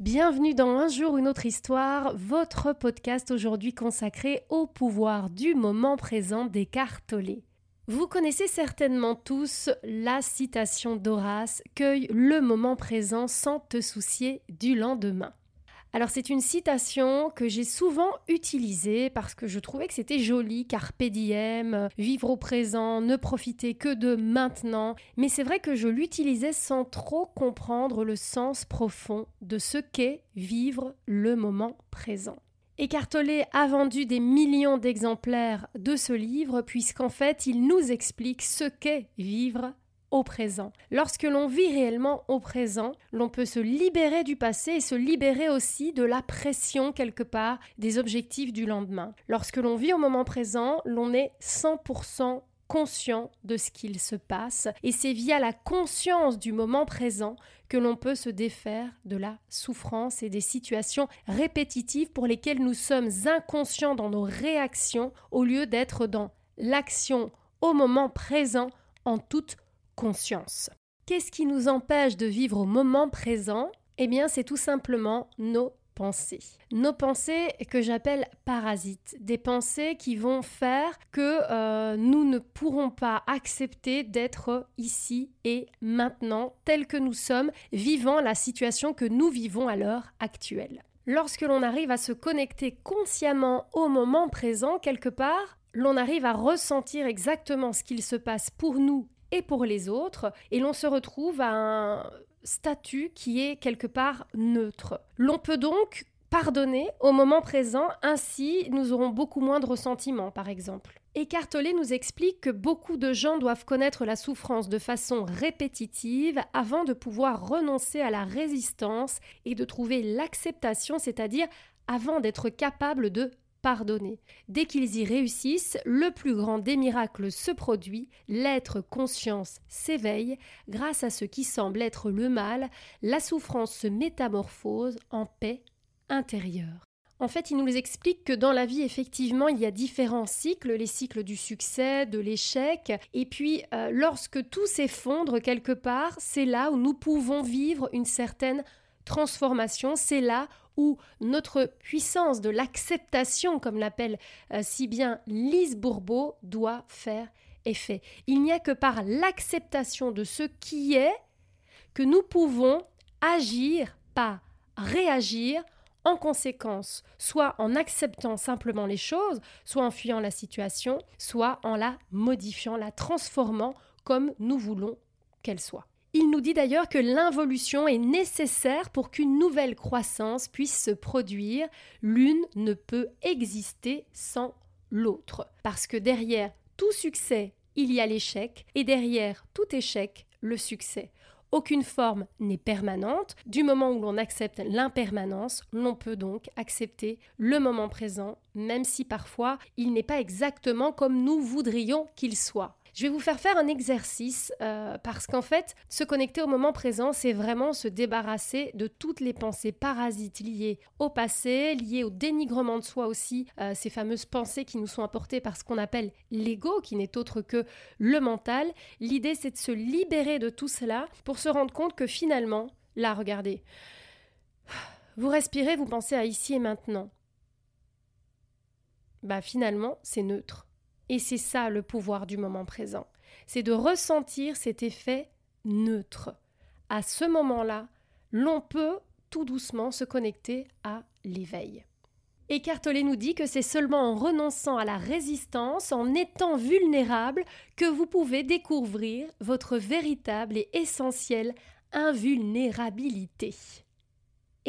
Bienvenue dans Un jour une autre histoire, votre podcast aujourd'hui consacré au pouvoir du moment présent Tolle. Vous connaissez certainement tous la citation d'Horace Cueille le moment présent sans te soucier du lendemain. Alors c'est une citation que j'ai souvent utilisée parce que je trouvais que c'était joli, carpe diem, vivre au présent, ne profiter que de maintenant, mais c'est vrai que je l'utilisais sans trop comprendre le sens profond de ce qu'est vivre le moment présent. Écartolé a vendu des millions d'exemplaires de ce livre puisqu'en fait il nous explique ce qu'est vivre au présent. Lorsque l'on vit réellement au présent, l'on peut se libérer du passé et se libérer aussi de la pression quelque part des objectifs du lendemain. Lorsque l'on vit au moment présent, l'on est 100% conscient de ce qu'il se passe et c'est via la conscience du moment présent que l'on peut se défaire de la souffrance et des situations répétitives pour lesquelles nous sommes inconscients dans nos réactions au lieu d'être dans l'action au moment présent en toute. Qu'est-ce qui nous empêche de vivre au moment présent? Eh bien, c'est tout simplement nos pensées. Nos pensées que j'appelle parasites, des pensées qui vont faire que euh, nous ne pourrons pas accepter d'être ici et maintenant, tel que nous sommes, vivant la situation que nous vivons à l'heure actuelle. Lorsque l'on arrive à se connecter consciemment au moment présent, quelque part, l'on arrive à ressentir exactement ce qu'il se passe pour nous et pour les autres, et l'on se retrouve à un statut qui est quelque part neutre. L'on peut donc pardonner au moment présent, ainsi nous aurons beaucoup moins de ressentiment, par exemple. Écartolé nous explique que beaucoup de gens doivent connaître la souffrance de façon répétitive avant de pouvoir renoncer à la résistance et de trouver l'acceptation, c'est-à-dire avant d'être capable de pardonner. Dès qu'ils y réussissent, le plus grand des miracles se produit, l'être conscience s'éveille, grâce à ce qui semble être le mal, la souffrance se métamorphose en paix intérieure. En fait, il nous explique que dans la vie, effectivement, il y a différents cycles, les cycles du succès, de l'échec, et puis euh, lorsque tout s'effondre quelque part, c'est là où nous pouvons vivre une certaine transformation, c'est là où notre puissance de l'acceptation, comme l'appelle euh, si bien Lise Bourbeau, doit faire effet. Il n'y a que par l'acceptation de ce qui est que nous pouvons agir, pas réagir en conséquence, soit en acceptant simplement les choses, soit en fuyant la situation, soit en la modifiant, la transformant comme nous voulons qu'elle soit. Il nous dit d'ailleurs que l'involution est nécessaire pour qu'une nouvelle croissance puisse se produire. L'une ne peut exister sans l'autre. Parce que derrière tout succès, il y a l'échec, et derrière tout échec, le succès. Aucune forme n'est permanente. Du moment où l'on accepte l'impermanence, l'on peut donc accepter le moment présent, même si parfois il n'est pas exactement comme nous voudrions qu'il soit. Je vais vous faire faire un exercice euh, parce qu'en fait, se connecter au moment présent, c'est vraiment se débarrasser de toutes les pensées parasites liées au passé, liées au dénigrement de soi aussi, euh, ces fameuses pensées qui nous sont apportées par ce qu'on appelle l'ego, qui n'est autre que le mental. L'idée, c'est de se libérer de tout cela pour se rendre compte que finalement, là, regardez, vous respirez, vous pensez à ici et maintenant. Bah finalement, c'est neutre. Et c'est ça le pouvoir du moment présent. C'est de ressentir cet effet neutre. À ce moment-là, l'on peut tout doucement se connecter à l'éveil. Écartolé nous dit que c'est seulement en renonçant à la résistance, en étant vulnérable, que vous pouvez découvrir votre véritable et essentielle invulnérabilité.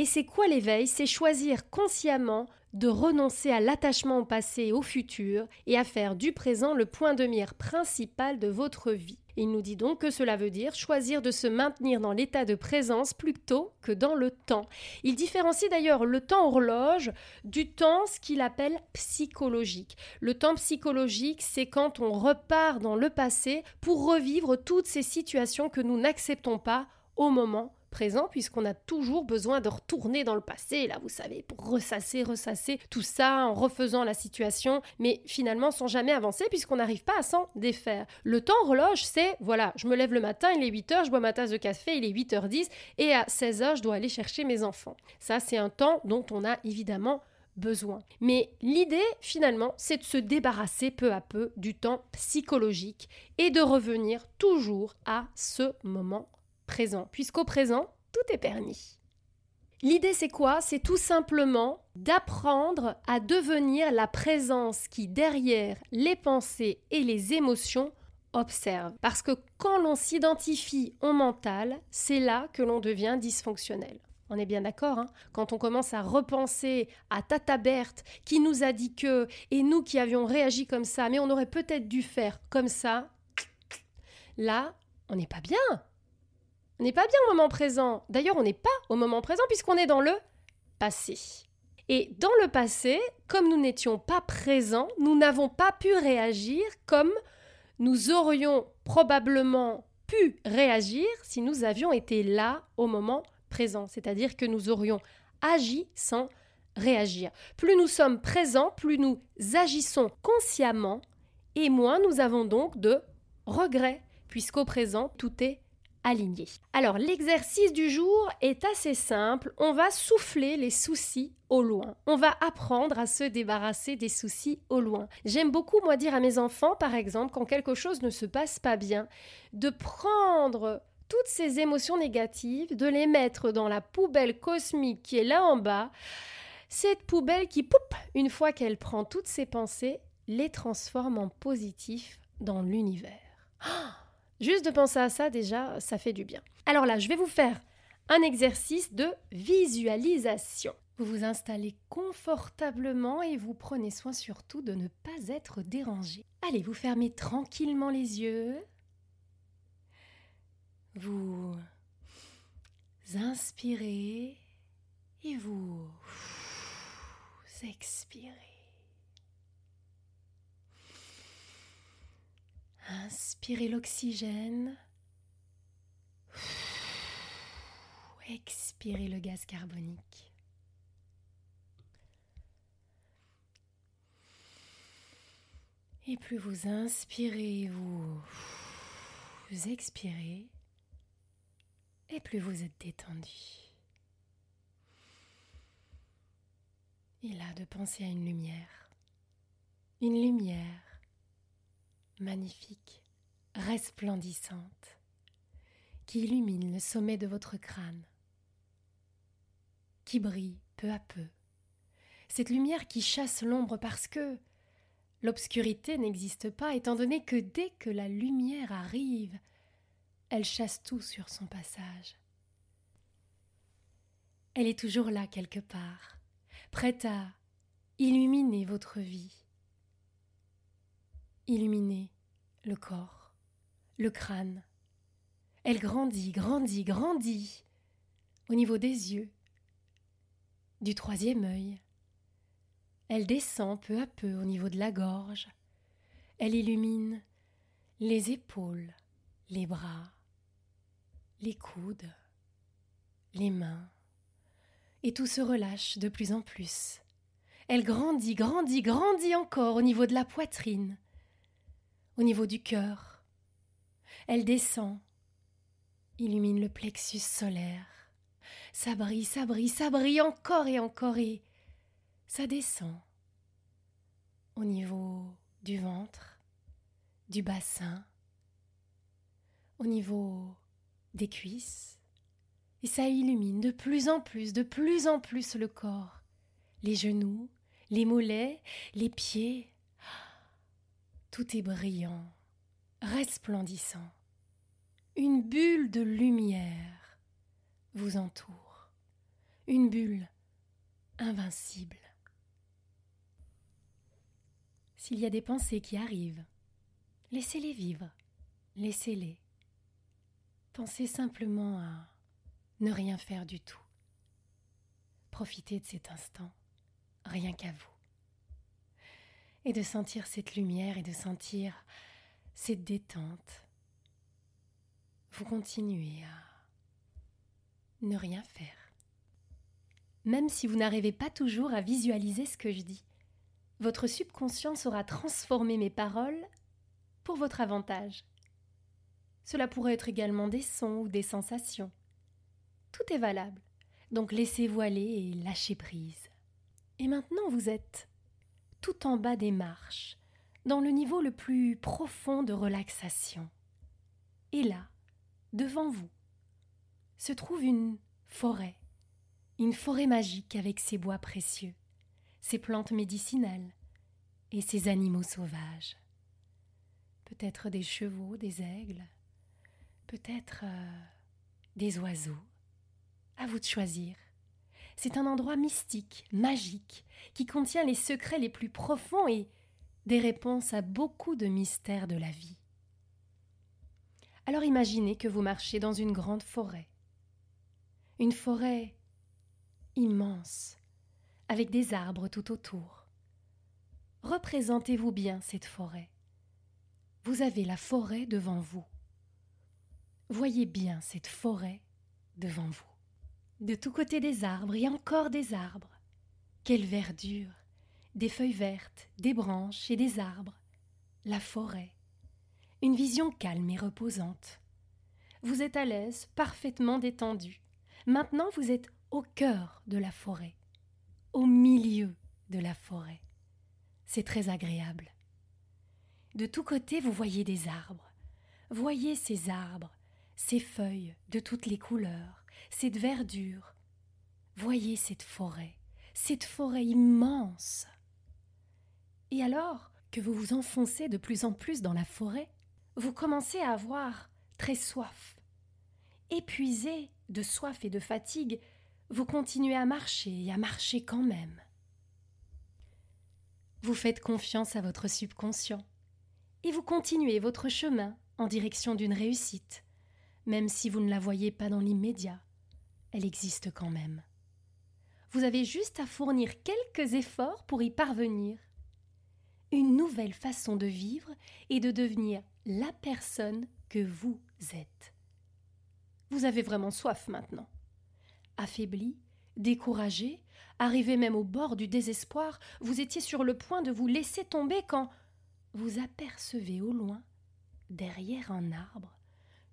Et c'est quoi l'éveil? C'est choisir consciemment de renoncer à l'attachement au passé et au futur et à faire du présent le point de mire principal de votre vie. Il nous dit donc que cela veut dire choisir de se maintenir dans l'état de présence plutôt que dans le temps. Il différencie d'ailleurs le temps horloge du temps ce qu'il appelle psychologique. Le temps psychologique, c'est quand on repart dans le passé pour revivre toutes ces situations que nous n'acceptons pas au moment présent puisqu'on a toujours besoin de retourner dans le passé, là vous savez, pour ressasser, ressasser tout ça en refaisant la situation, mais finalement sans jamais avancer puisqu'on n'arrive pas à s'en défaire. Le temps horloge, c'est voilà, je me lève le matin, il est 8h, je bois ma tasse de café, il est 8h10 et à 16h, je dois aller chercher mes enfants. Ça, c'est un temps dont on a évidemment besoin. Mais l'idée, finalement, c'est de se débarrasser peu à peu du temps psychologique et de revenir toujours à ce moment puisqu'au présent, tout est permis. L'idée, c'est quoi? C'est tout simplement d'apprendre à devenir la présence qui, derrière les pensées et les émotions, observe. Parce que quand l'on s'identifie au mental, c'est là que l'on devient dysfonctionnel. On est bien d'accord, hein? Quand on commence à repenser à Tata Berthe qui nous a dit que, et nous qui avions réagi comme ça, mais on aurait peut-être dû faire comme ça, là, on n'est pas bien. On n'est pas bien au moment présent. D'ailleurs, on n'est pas au moment présent puisqu'on est dans le passé. Et dans le passé, comme nous n'étions pas présents, nous n'avons pas pu réagir comme nous aurions probablement pu réagir si nous avions été là au moment présent, c'est-à-dire que nous aurions agi sans réagir. Plus nous sommes présents, plus nous agissons consciemment, et moins nous avons donc de regrets, puisqu'au présent, tout est aligné. Alors l'exercice du jour est assez simple, on va souffler les soucis au loin. On va apprendre à se débarrasser des soucis au loin. J'aime beaucoup moi dire à mes enfants par exemple quand quelque chose ne se passe pas bien de prendre toutes ces émotions négatives, de les mettre dans la poubelle cosmique qui est là en bas. Cette poubelle qui, une fois qu'elle prend toutes ces pensées, les transforme en positifs dans l'univers. Juste de penser à ça, déjà, ça fait du bien. Alors là, je vais vous faire un exercice de visualisation. Vous vous installez confortablement et vous prenez soin surtout de ne pas être dérangé. Allez, vous fermez tranquillement les yeux vous inspirez et vous expirez. Inspirez l'oxygène. Expirez le gaz carbonique. Et plus vous inspirez, vous, vous expirez, et plus vous êtes détendu. Il a de penser à une lumière. Une lumière magnifique, resplendissante, qui illumine le sommet de votre crâne, qui brille peu à peu. Cette lumière qui chasse l'ombre parce que l'obscurité n'existe pas, étant donné que dès que la lumière arrive, elle chasse tout sur son passage. Elle est toujours là quelque part, prête à illuminer votre vie, illuminer le corps, le crâne. Elle grandit, grandit, grandit au niveau des yeux, du troisième œil. Elle descend peu à peu au niveau de la gorge. Elle illumine les épaules, les bras, les coudes, les mains, et tout se relâche de plus en plus. Elle grandit, grandit, grandit encore au niveau de la poitrine, au niveau du cœur. Elle descend, illumine le plexus solaire. Ça brille, ça brille, ça brille encore et encore et ça descend au niveau du ventre, du bassin, au niveau des cuisses, et ça illumine de plus en plus, de plus en plus le corps, les genoux, les mollets, les pieds. Tout est brillant, resplendissant. Une bulle de lumière vous entoure, une bulle invincible. S'il y a des pensées qui arrivent, laissez-les vivre, laissez-les. Pensez simplement à ne rien faire du tout. Profitez de cet instant, rien qu'à vous. Et de sentir cette lumière et de sentir cette détente. Vous continuez à ne rien faire. Même si vous n'arrivez pas toujours à visualiser ce que je dis, votre subconscient saura transformer mes paroles pour votre avantage. Cela pourrait être également des sons ou des sensations. Tout est valable, donc laissez-vous aller et lâchez prise. Et maintenant vous êtes tout en bas des marches, dans le niveau le plus profond de relaxation. Et là, devant vous, se trouve une forêt, une forêt magique avec ses bois précieux, ses plantes médicinales et ses animaux sauvages. Peut-être des chevaux, des aigles, peut-être euh, des oiseaux. À vous de choisir. C'est un endroit mystique, magique, qui contient les secrets les plus profonds et des réponses à beaucoup de mystères de la vie. Alors imaginez que vous marchez dans une grande forêt. Une forêt immense, avec des arbres tout autour. Représentez-vous bien cette forêt. Vous avez la forêt devant vous. Voyez bien cette forêt devant vous. De tous côtés des arbres et encore des arbres. Quelle verdure Des feuilles vertes, des branches et des arbres. La forêt. Une vision calme et reposante. Vous êtes à l'aise, parfaitement détendu. Maintenant vous êtes au cœur de la forêt, au milieu de la forêt. C'est très agréable. De tous côtés vous voyez des arbres. Voyez ces arbres, ces feuilles de toutes les couleurs, cette verdure. Voyez cette forêt, cette forêt immense. Et alors que vous vous enfoncez de plus en plus dans la forêt, vous commencez à avoir très soif. Épuisé de soif et de fatigue, vous continuez à marcher et à marcher quand même. Vous faites confiance à votre subconscient et vous continuez votre chemin en direction d'une réussite, même si vous ne la voyez pas dans l'immédiat. Elle existe quand même. Vous avez juste à fournir quelques efforts pour y parvenir. Une nouvelle façon de vivre et de devenir la personne que vous êtes. Vous avez vraiment soif maintenant. Affaibli, découragé, arrivé même au bord du désespoir, vous étiez sur le point de vous laisser tomber quand vous apercevez au loin, derrière un arbre,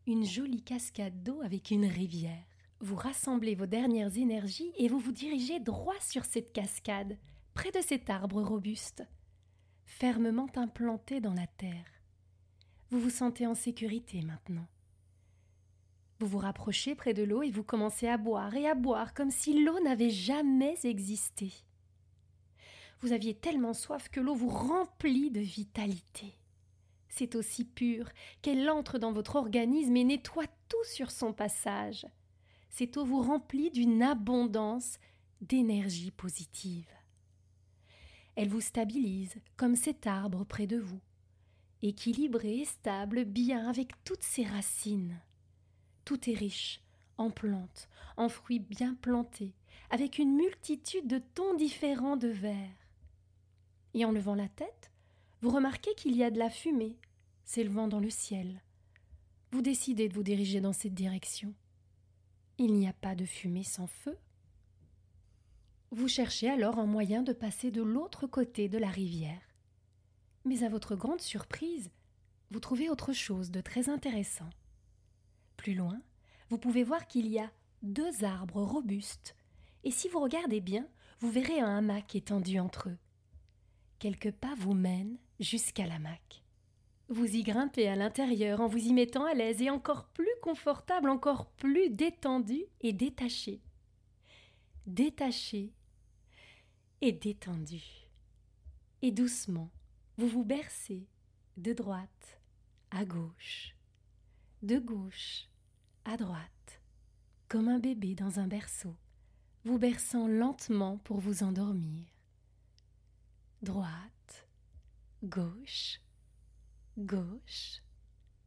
une jolie cascade d'eau avec une rivière. Vous rassemblez vos dernières énergies et vous vous dirigez droit sur cette cascade, près de cet arbre robuste, fermement implanté dans la terre. Vous vous sentez en sécurité maintenant. Vous vous rapprochez près de l'eau et vous commencez à boire et à boire comme si l'eau n'avait jamais existé. Vous aviez tellement soif que l'eau vous remplit de vitalité. C'est aussi pur qu'elle entre dans votre organisme et nettoie tout sur son passage. Cette eau vous remplit d'une abondance d'énergie positive. Elle vous stabilise comme cet arbre près de vous équilibré et stable, bien avec toutes ses racines. Tout est riche, en plantes, en fruits bien plantés, avec une multitude de tons différents de vert. Et en levant la tête, vous remarquez qu'il y a de la fumée s'élevant dans le ciel. Vous décidez de vous diriger dans cette direction. Il n'y a pas de fumée sans feu. Vous cherchez alors un moyen de passer de l'autre côté de la rivière. Mais à votre grande surprise, vous trouvez autre chose de très intéressant. Plus loin, vous pouvez voir qu'il y a deux arbres robustes, et si vous regardez bien, vous verrez un hamac étendu entre eux. Quelques pas vous mènent jusqu'à l'hamac. Vous y grimpez à l'intérieur en vous y mettant à l'aise et encore plus confortable, encore plus détendu et détaché. Détaché et détendu. Et doucement, vous vous bercez de droite à gauche, de gauche à droite, comme un bébé dans un berceau, vous berçant lentement pour vous endormir. Droite, gauche, gauche,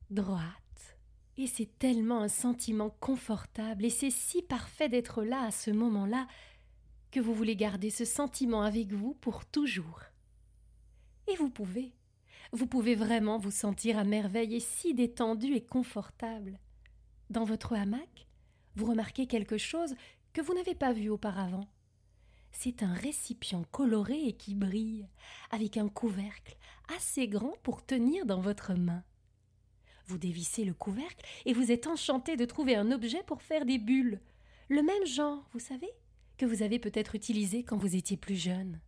droite. Et c'est tellement un sentiment confortable et c'est si parfait d'être là à ce moment-là que vous voulez garder ce sentiment avec vous pour toujours. Et vous pouvez. Vous pouvez vraiment vous sentir à merveille et si détendu et confortable. Dans votre hamac, vous remarquez quelque chose que vous n'avez pas vu auparavant. C'est un récipient coloré et qui brille, avec un couvercle assez grand pour tenir dans votre main. Vous dévissez le couvercle et vous êtes enchanté de trouver un objet pour faire des bulles. Le même genre, vous savez, que vous avez peut-être utilisé quand vous étiez plus jeune.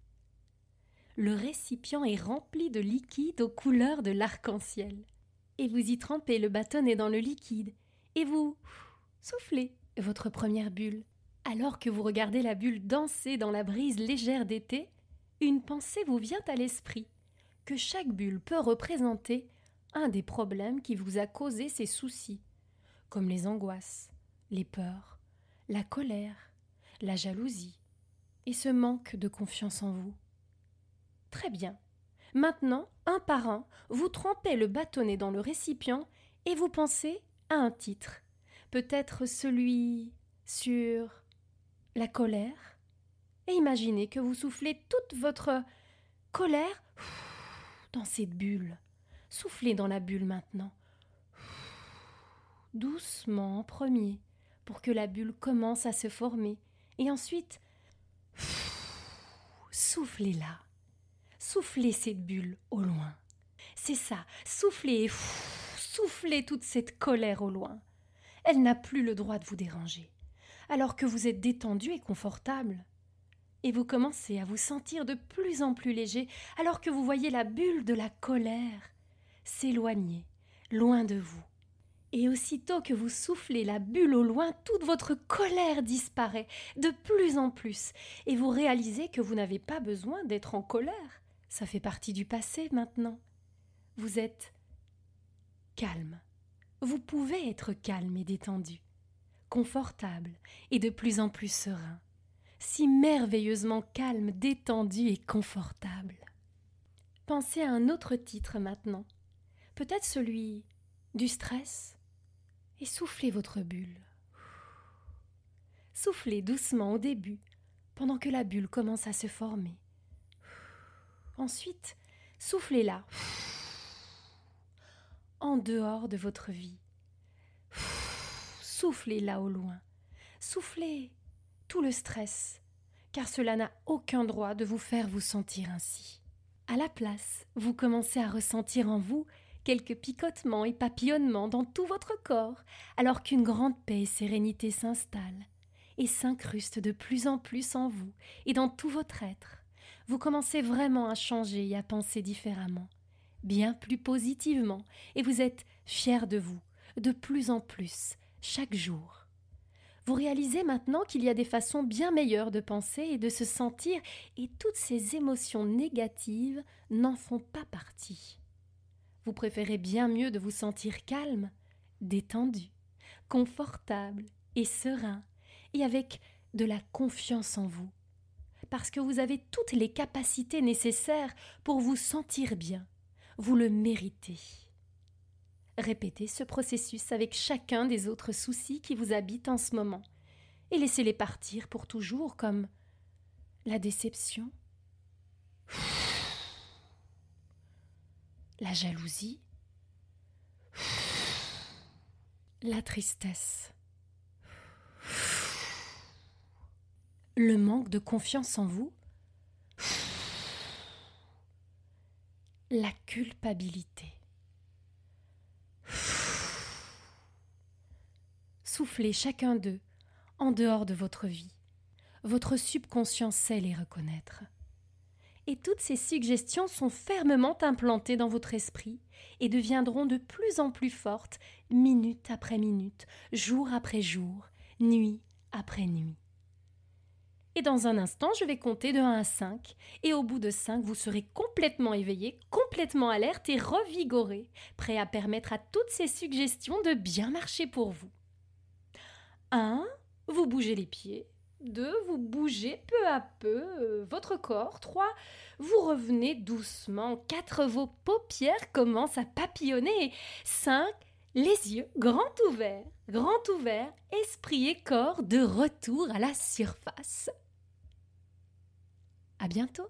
Le récipient est rempli de liquide aux couleurs de l'arc-en-ciel. Et vous y trempez le bâtonnet dans le liquide, et vous soufflez votre première bulle. Alors que vous regardez la bulle danser dans la brise légère d'été, une pensée vous vient à l'esprit que chaque bulle peut représenter un des problèmes qui vous a causé ces soucis, comme les angoisses, les peurs, la colère, la jalousie et ce manque de confiance en vous. Très bien. Maintenant, un par un, vous trempez le bâtonnet dans le récipient et vous pensez à un titre. Peut-être celui sur la colère. Et imaginez que vous soufflez toute votre colère dans cette bulle. Soufflez dans la bulle maintenant. Doucement en premier, pour que la bulle commence à se former. Et ensuite, soufflez-la. Soufflez cette bulle au loin. C'est ça, soufflez, soufflez toute cette colère au loin. Elle n'a plus le droit de vous déranger. Alors que vous êtes détendu et confortable, et vous commencez à vous sentir de plus en plus léger alors que vous voyez la bulle de la colère s'éloigner, loin de vous. Et aussitôt que vous soufflez la bulle au loin, toute votre colère disparaît de plus en plus, et vous réalisez que vous n'avez pas besoin d'être en colère. Ça fait partie du passé maintenant. Vous êtes calme. Vous pouvez être calme et détendu, confortable et de plus en plus serein, si merveilleusement calme, détendu et confortable. Pensez à un autre titre maintenant peut-être celui du stress, et soufflez votre bulle. Soufflez doucement au début, pendant que la bulle commence à se former. Ensuite, soufflez-la en dehors de votre vie. Soufflez-la au loin. Soufflez tout le stress, car cela n'a aucun droit de vous faire vous sentir ainsi. À la place, vous commencez à ressentir en vous quelques picotements et papillonnements dans tout votre corps, alors qu'une grande paix et sérénité s'installe et s'incruste de plus en plus en vous et dans tout votre être. Vous commencez vraiment à changer et à penser différemment, bien plus positivement, et vous êtes fier de vous, de plus en plus, chaque jour. Vous réalisez maintenant qu'il y a des façons bien meilleures de penser et de se sentir, et toutes ces émotions négatives n'en font pas partie. Vous préférez bien mieux de vous sentir calme, détendu, confortable et serein, et avec de la confiance en vous, parce que vous avez toutes les capacités nécessaires pour vous sentir bien. Vous le méritez. Répétez ce processus avec chacun des autres soucis qui vous habitent en ce moment, et laissez-les partir pour toujours comme la déception, la jalousie, la tristesse, le manque de confiance en vous, la culpabilité. Soufflez chacun d'eux en dehors de votre vie. Votre subconscient sait les reconnaître et toutes ces suggestions sont fermement implantées dans votre esprit et deviendront de plus en plus fortes minute après minute, jour après jour, nuit après nuit. Et dans un instant, je vais compter de 1 à 5, et au bout de 5, vous serez complètement éveillé, complètement alerte et revigoré, prêt à permettre à toutes ces suggestions de bien marcher pour vous. 1. Vous bougez les pieds. 2. Vous bougez peu à peu euh, votre corps. 3. Vous revenez doucement. 4. Vos paupières commencent à papillonner. 5. Les yeux grands ouverts, grands ouverts, esprit et corps de retour à la surface. À bientôt!